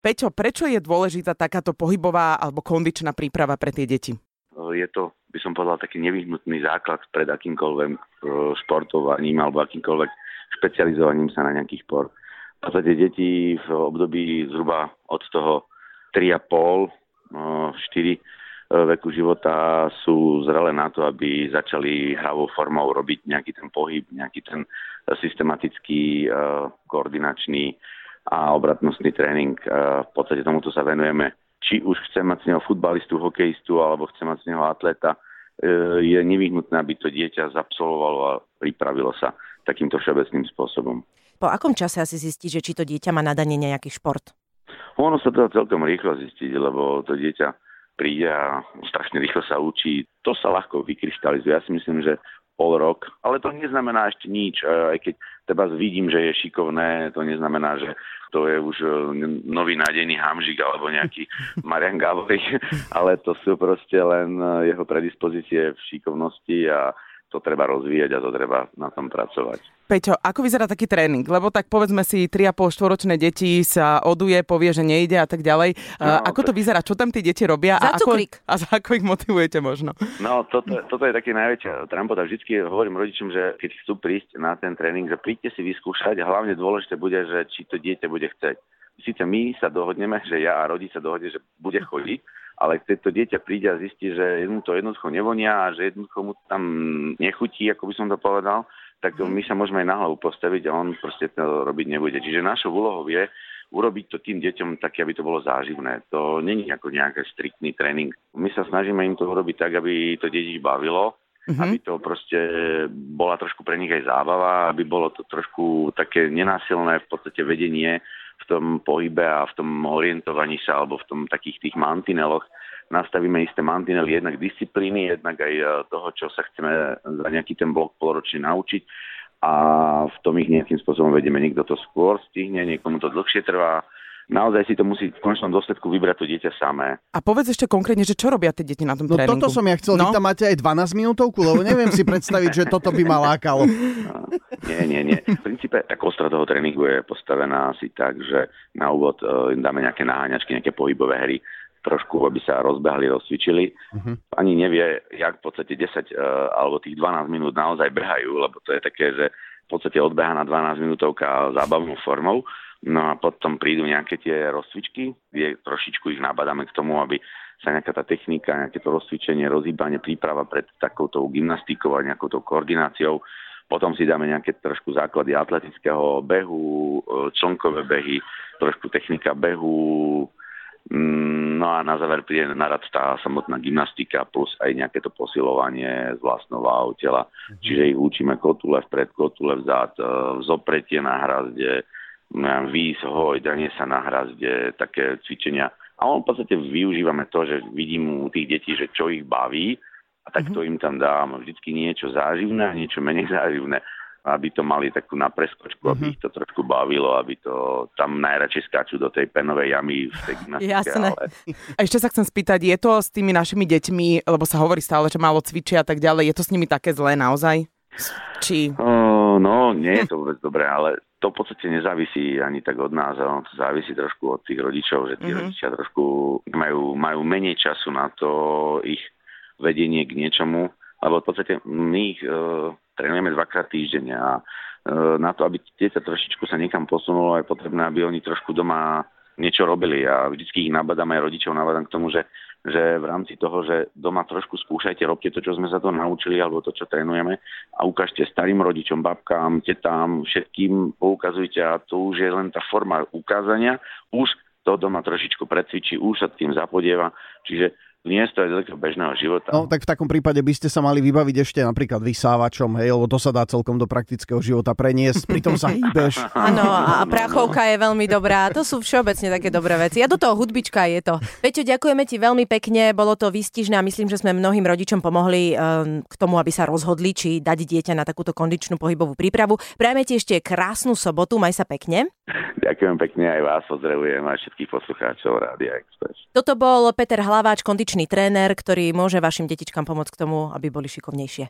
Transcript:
Peťo, prečo je dôležitá takáto pohybová alebo kondičná príprava pre tie deti? Je to, by som povedal, taký nevyhnutný základ pred akýmkoľvek športovaním alebo akýmkoľvek špecializovaním sa na nejaký šport. V podstate deti v období zhruba od toho 3,5, 4 veku života sú zrelé na to, aby začali hravou formou robiť nejaký ten pohyb, nejaký ten systematický, koordinačný a obratnostný tréning. V podstate tomuto sa venujeme. Či už chce mať z neho futbalistu, hokejistu alebo chce mať z neho atleta, e, je nevyhnutné, aby to dieťa zapsolovalo a pripravilo sa takýmto všeobecným spôsobom. Po akom čase asi zistí, že či to dieťa má nadanie nejaký šport? Ono sa to celkom rýchlo zistiť, lebo to dieťa príde a strašne rýchlo sa učí. To sa ľahko vykryštalizuje. Ja si myslím, že pol rok, ale to neznamená ešte nič. Aj keď teba vidím, že je šikovné, to neznamená, že to je už e, nový nádený Hamžik alebo nejaký Marian Gavorik, ale to sú proste len e, jeho predispozície v šikovnosti a to treba rozvíjať a to treba na tom pracovať. Peťo, ako vyzerá taký tréning? Lebo tak povedzme si 3,5 ročné deti sa oduje, povie, že nejde a tak ďalej. No, ako to vyzerá? Čo tam tí deti robia? Za a ako, a za ako ich motivujete možno? No, toto, toto je taký najväčšia trampota. Vždycky hovorím rodičom, že keď chcú prísť na ten tréning, že príďte si vyskúšať a hlavne dôležité bude, že či to dieťa bude chceť. Síce my sa dohodneme, že ja a rodič sa dohodne, že bude chodiť, ale keď to dieťa príde a zistí, že mu to jednoducho nevonia a že jednoducho mu tam nechutí, ako by som to povedal, tak to my sa môžeme aj na hlavu postaviť a on proste to robiť nebude. Čiže našou úlohou je urobiť to tým deťom také, aby to bolo záživné. To není ako nejaký striktný tréning. My sa snažíme im to urobiť tak, aby to deti bavilo, uh-huh. aby to proste bola trošku pre nich aj zábava, aby bolo to trošku také nenásilné v podstate vedenie tom pohybe a v tom orientovaní sa alebo v tom takých tých mantineloch. Nastavíme isté mantinely jednak disciplíny, jednak aj e, toho, čo sa chceme za nejaký ten blok poloročne naučiť. A v tom ich nejakým spôsobom vedieme. Niekto to skôr stihne, niekomu to dlhšie trvá, naozaj si to musí v končnom dôsledku vybrať to dieťa samé. A povedz ešte konkrétne, že čo robia tie deti na tom no, tréningu? toto som ja chcel, no? vy tam máte aj 12 minútovku, lebo neviem si predstaviť, že toto by ma lákalo. No, nie, nie, nie. V princípe tá kostra toho tréningu je postavená asi tak, že na úvod uh, im dáme nejaké naháňačky, nejaké pohybové hry, trošku, aby sa rozbehli, rozcvičili. Uh-huh. Ani nevie, jak v podstate 10 uh, e, alebo tých 12 minút naozaj behajú, lebo to je také, že v podstate odbeha na 12 minútovka zábavnou formou No a potom prídu nejaké tie rozcvičky, kde trošičku ich nabadáme k tomu, aby sa nejaká tá technika, nejaké to rozcvičenie, rozhýbanie, príprava pred takouto gymnastikou a nejakou koordináciou. Potom si dáme nejaké trošku základy atletického behu, e, člnkové behy, trošku technika behu, mm, no a na záver príde na rad tá samotná gymnastika plus aj nejaké to posilovanie z vlastnou váhou tela. Mm-hmm. Čiže ich učíme kotule vpred, kotule vzad, e, zopretie na hrazde, výjsť, hoj, danie sa na hrazde, také cvičenia. A on v podstate využívame to, že vidím u tých detí, že čo ich baví a tak to mm-hmm. im tam dám vždycky niečo záživné a niečo menej záživné aby to mali takú na preskočku, mm-hmm. aby mhm. ich to trošku bavilo, aby to tam najradšej skáču do tej penovej jamy v tej gymnastike. Jasné. Ale... A ešte sa chcem spýtať, je to s tými našimi deťmi, lebo sa hovorí stále, že málo cvičia a tak ďalej, je to s nimi také zlé naozaj? Či... Uh, no, nie je to vôbec dobré, ale to v podstate nezávisí ani tak od nás, ale to závisí trošku od tých rodičov, že tí mm-hmm. rodičia trošku majú, majú menej času na to ich vedenie k niečomu, lebo v podstate my ich e, trénujeme dvakrát týždenne a e, na to, aby dieťa trošičku sa niekam posunulo, je potrebné, aby oni trošku doma niečo robili a vždycky ich nabadáme aj rodičov nabadám k tomu, že že v rámci toho, že doma trošku skúšajte, robte to, čo sme sa to naučili, alebo to, čo trénujeme a ukážte starým rodičom, babkám, tetám, všetkým poukazujte a to už je len tá forma ukázania. Už to doma trošičku precvičí, už sa tým zapodieva, čiže nie je to aj z bežného života. No tak v takom prípade by ste sa mali vybaviť ešte napríklad vysávačom, hej, lebo to sa dá celkom do praktického života preniesť, pritom sa hýbeš. Áno, a prachovka je veľmi dobrá, to sú všeobecne také dobré veci. A do toho hudbička je to. Peťo, ďakujeme ti veľmi pekne, bolo to výstižné a myslím, že sme mnohým rodičom pomohli um, k tomu, aby sa rozhodli, či dať dieťa na takúto kondičnú pohybovú prípravu. Prajeme ti ešte krásnu sobotu, maj sa pekne. Ďakujem pekne aj vás, pozdravujem aj všetkých poslucháčov Rádia Express. Toto bol Peter Hlaváč, kondičný tréner, ktorý môže vašim detičkám pomôcť k tomu, aby boli šikovnejšie.